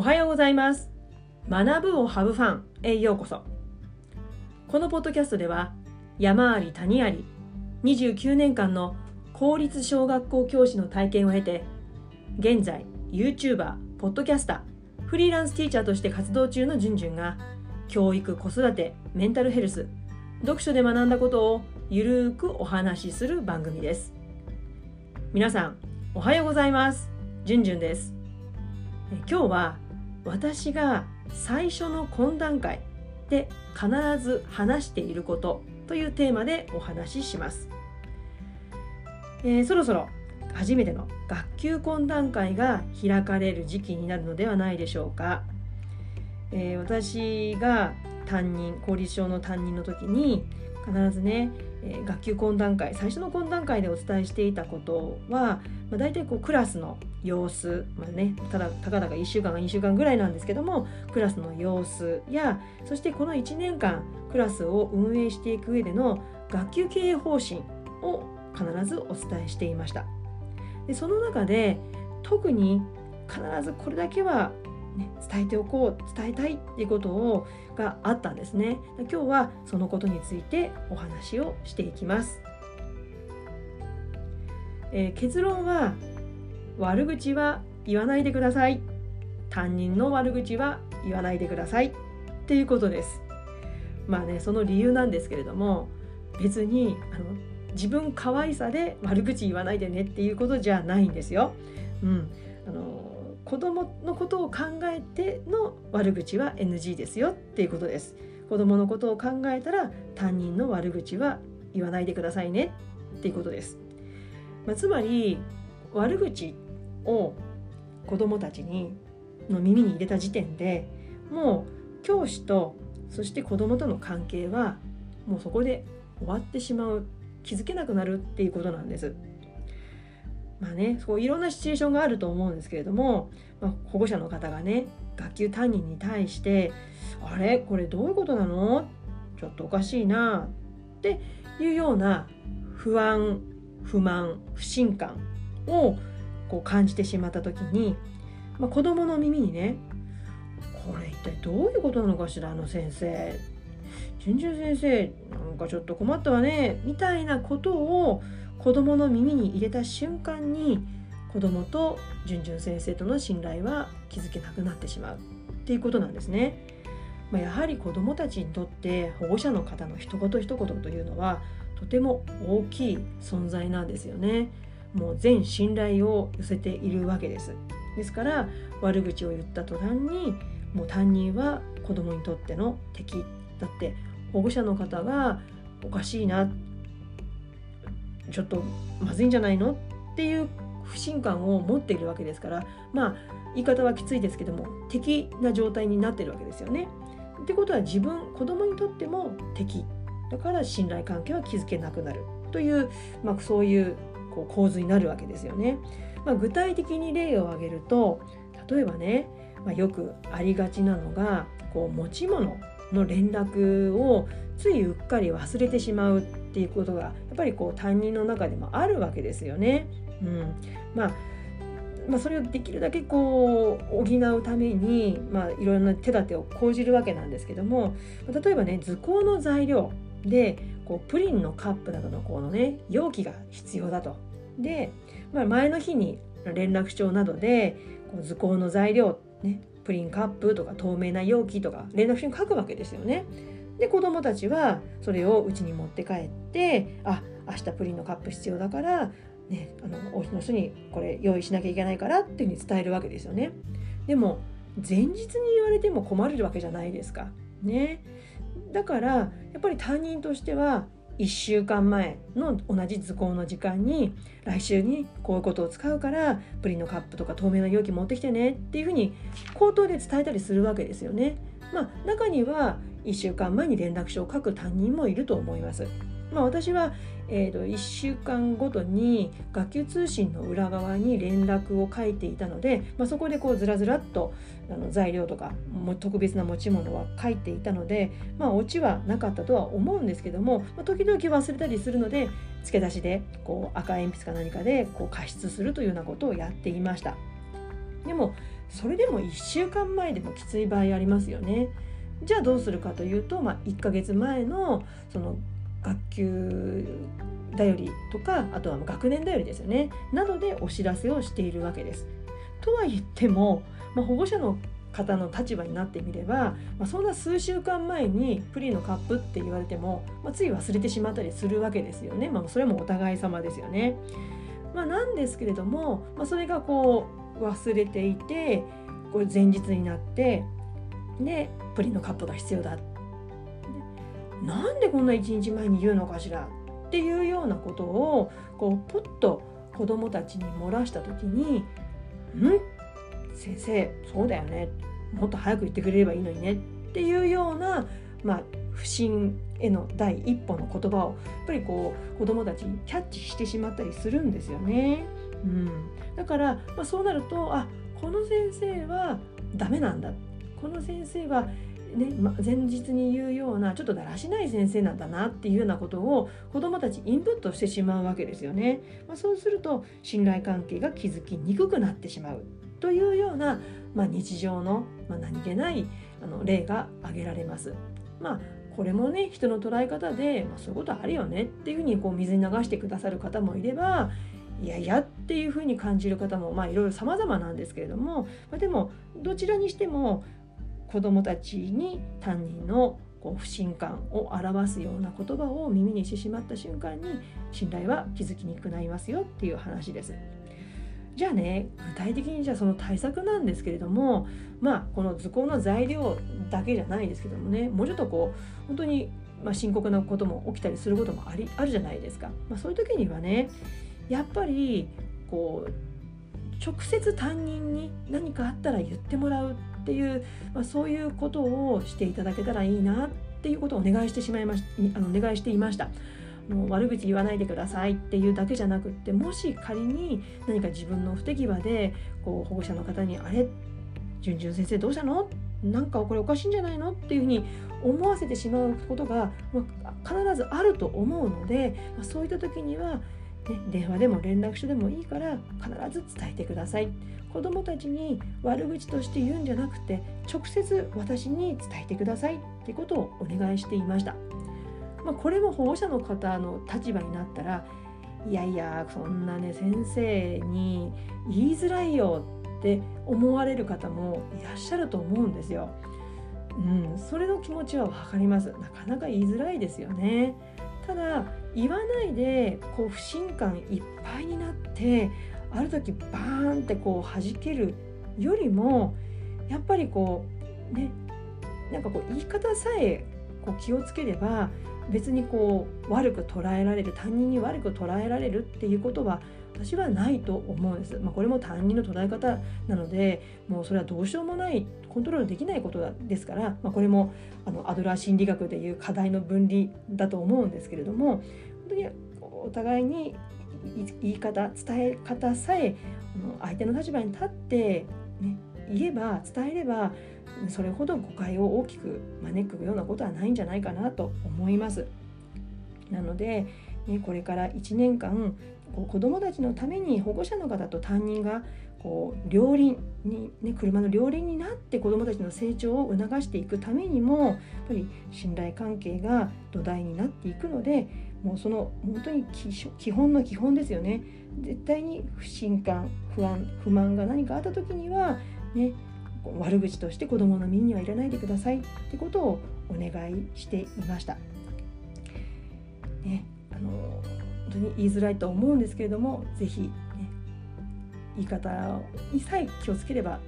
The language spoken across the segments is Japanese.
おはようございます。学ぶをハブファンへようこそ。このポッドキャストでは山あり谷あり29年間の公立小学校教師の体験を経て現在 YouTuber、ポッドキャスターフリーランスティーチャーとして活動中のじゅんじゅんが教育、子育て、メンタルヘルス読書で学んだことをゆるーくお話しする番組です。皆さんおはようございます。じゅんじゅんです。今日は私が最初の懇談会で必ず話していることというテーマでお話しします、えー、そろそろ初めての学級懇談会が開かれる時期になるのではないでしょうか、えー、私が担任公立小の担任の時に必ずね、えー、学級懇談会最初の懇談会でお伝えしていたことは、まあ、大体こうクラスの様子、まあね、ただたかだか1週間か2週間ぐらいなんですけどもクラスの様子やそしてこの1年間クラスを運営していく上での学級経営方針を必ずお伝えしていました。でその中で特に必ずこれだけは、ね、伝えておこう伝えたいっていうことをがあったんですね。今日はそのことについてお話をしていきます、えー、結論は悪口は言わないでください。担任の悪口は言わないでください。っていうことです。まあねその理由なんですけれども別にあの自分可愛さで悪口言わないでねっていうことじゃないんですよ。うん、あの子供のことを考えての悪口は NG ですよっていうことです。子供のことを考えたら担任の悪口は言わないでくださいねっていうことです。まあ、つまり悪口を子どもたちにの耳に入れた時点でもう教師とそして子どもとの関係はもうそこで終わってしまう気づけなくなるっていうことなんです。まあね、そういろんなシチュエーションがあると思うんですけれども、まあ、保護者の方がね学級担任に対して「あれ？これどういうことなの？ちょっとおかしいな」っていうような不安不満不信感をこう感じてしまった時に、まあ、子どもの耳にねこれ一体どういうことなのかしら？あの先生。じゅんじゅん先生なんかちょっと困ったわね。みたいなことを子どもの耳に入れた瞬間に子どもとじゅんじゅん先生との信頼は築けなくなってしまうっていうことなんですね。まあ、やはり子どもたちにとって保護者の方の一言一言というのはとても大きい存在なんですよね。もう全信頼を寄せているわけですですから悪口を言った途端にもう担任は子供にとっての敵だって保護者の方がおかしいなちょっとまずいんじゃないの？っていう不信感を持っているわけですからまあ言い方はきついですけども敵な状態になってるわけですよね。ってことは自分子供にとっても敵だから信頼関係は築けなくなるという、まあ、そういうこう構図になるわけですよね。まあ、具体的に例を挙げると例えばね、まあ、よくありがちなのがこう持ち物の連絡をついうっかり忘れてしまうっていうことがやっぱりこう担任の中でもあるわけですよね。うんまあまあ、それをできるだけこう補うために、まあ、いろんな手立てを講じるわけなんですけども例えばね図工の材料でこうプリンのカップなどのこのね容器が必要だと。で、まあ、前の日に連絡帳などでこう図工の材料、ね、プリンカップとか透明な容器とか連絡書に書くわけですよね。で子どもたちはそれをうちに持って帰ってあ明日プリンのカップ必要だから、ね、あのお家の人にこれ用意しなきゃいけないからっていうふうに伝えるわけですよね。でも前日に言われても困るわけじゃないですか。ね。だからやっぱり担任としては1週間前の同じ図工の時間に来週にこういうことを使うからプリンのカップとか透明な容器持ってきてねっていうふうに口頭で伝えたりするわけですよね。まあ、中には1週間前に連絡書を書く担任もいると思います。まあ、私は、えーと、1週間ごとに学級通信の裏側に連絡を書いていたので、まあ、そこでこうずらずらっとあの材料とか特別な持ち物は書いていたので、まあ、オチはなかったとは思うんですけども、まあ、時々忘れたりするので付け出しでこう赤鉛筆か何かでこう加筆するというようなことをやっていました。でもそれでも1週間前でもきつい場合ありますよね。じゃあどうするかというと、まあ、1ヶ月前のその学級だよりとかあとは学年だよりですよねなどでお知らせをしているわけです。とは言っても、まあ、保護者の方の立場になってみれば、まあ、そんな数週間前にプリンのカップって言われても、まあ、つい忘れてしまったりするわけですよね。まあ、それもお互い様ですよね。まあ、なんですけれども、まあ、それがこう忘れていてこれ前日になってでプリンのカップが必要だってなんでこんな1日前に言うのかしらっていうようなことをこうポッと子どもたちに漏らした時に「ん先生そうだよね。もっと早く言ってくれればいいのにね」っていうような、まあ、不信への第一歩の言葉をやっぱりこう子どもたちにキャッチしてしまったりするんですよね。うん、だから、まあ、そうなるとあこの先生はダメなんだ。この先生はね、ま、前日に言うようなちょっとだらしない先生なんだなっていうようなことを子どもたちインプットしてしまうわけですよね。まあ、そうすると信頼関係が築きにくくなってしまうというような、まあ、日常の、まあ、何気ないあの例が挙げられます。まあこれもね人の捉え方で、まあ、そういうことあるよねっていうふうにこう水に流してくださる方もいればいやいやっていうふうに感じる方もまあいろいろ様々なんですけれども、まあ、でもどちらにしても子どもたちに担任のこう不信感を表すような言葉を耳にしてしまった瞬間に信頼は築きにくくなりますよっていう話です。じゃあね具体的にじゃあその対策なんですけれどもまあこの図工の材料だけじゃないですけどもねもうちょっとこう本当にまあ深刻なことも起きたりすることもありあるじゃないですか。まあ、そういう時にはねやっぱりこう直接担任に何かあったら言ってもらうっていう、まあ、そういうことをしていただけたらいいなっていうことをお願いしてしまいましあのお願いしていました。もう悪口言わないでくださいっていうだけじゃなくってもし仮に何か自分の不手際でこう保護者の方に「あれ？じゅんじゅん先生どうしたの？なんかこれおかしいんじゃないの?」っていうふうに思わせてしまうことが、ま、必ずあると思うので、ま、そういった時にはね、電話でも連絡書でもいいから必ず伝えてください子どもたちに悪口として言うんじゃなくて直接私に伝えてくださいってことをお願いしていました、まあ、これも保護者の方の立場になったらいやいやそんなね先生に言いづらいよって思われる方もいらっしゃると思うんですよ。うん、それの気持ちは分かります。なかなか言いづらいですよね。ただ言わないでこう不信感いっぱいになってある時バーンってこう弾けるよりもやっぱりこうねなんかこう言い方さえこう気をつければ別にこう悪く捉えられる担任に悪く捉えられるっていうことは私はないと思うんです。まあ、これも担任の捉え方なのでもうそれはどうしようもないコントロールできないことですから、まあ、これもあのアドラー心理学でいう課題の分離だと思うんですけれども本当にお互いに言い方伝え方さえ相手の立場に立って、ね、言えば伝えればそれほど誤解を大きく招くようなことはないんじゃないかなと思います。なので、ね、これから1年間こう子どもたちのために保護者の方と担任がこう両輪に、ね、車の両輪になって子どもたちの成長を促していくためにもやっぱり信頼関係が土台になっていくのでもうその本当に基本の基本ですよね絶対に不信感不安不満が何かあった時にはね悪口として子どもの耳には入れないでくださいってことをお願いしていました。ね、当に言いづらいと思うんですけれども是非、ね、言い方にさえ気をつければ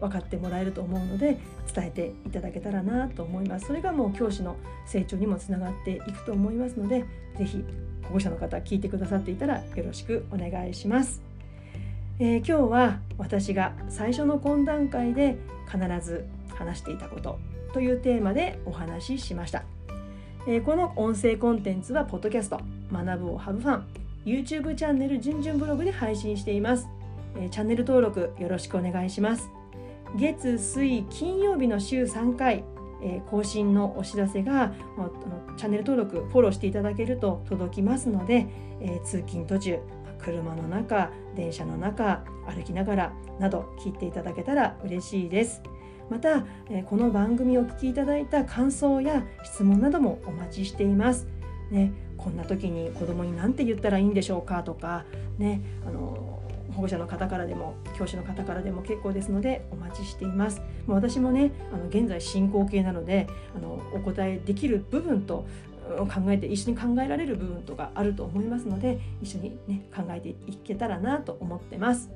分かってもらえると思うので伝えていただけたらなと思います。それがもう教師の成長にもつながっていくと思いますので是非保護者の方聞いてくださっていたらよろしくお願いします、えー、今日は私が最初の懇談会で必ず話していたことというテーマでお話ししました、えー、この音声コンテンツはポッドキャスト。学ぶをハブファン YouTube チャンネルじゅんじゅんブログで配信しています。えチャンネル登録よろしくお願いします。月水金曜日の週3回え更新のお知らせがチャンネル登録フォローしていただけると届きますので、え通勤途中車の中電車の中歩きながらなど聞いていただけたら嬉しいです。またこの番組をお聞きいただいた感想や質問などもお待ちしています。ね、こんな時に子供に何て言ったらいいんでしょうかとか、ね、あの保護者の方からでも教師の方からでも結構ですのでお待ちしています。私もねあの現在進行形なのであのお答えできる部分と考えて一緒に考えられる部分とかあると思いますので一緒にね考えていけたらなと思ってます。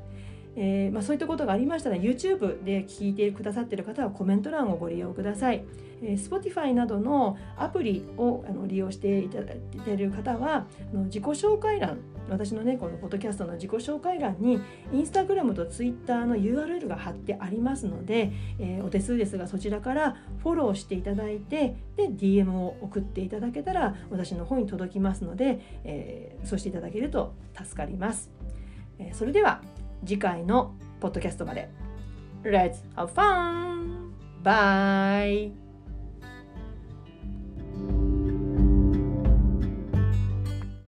えー、まあ、そういったことがありましたら YouTube で聞いてくださっている方はコメント欄をご利用ください。えー、Spotify などのアプリをあの利用していただいている方はあの自己紹介欄私のねこのポッドキャストの自己紹介欄にインスタグラムとツイッターの URL が貼ってありますので、えー、お手数ですがそちらからフォローしていただいてで DM を送っていただけたら私の方に届きますので、え、そうしていただけると助かります。え、それでは次回のポッドキャストまで。Let's have fun! Bye!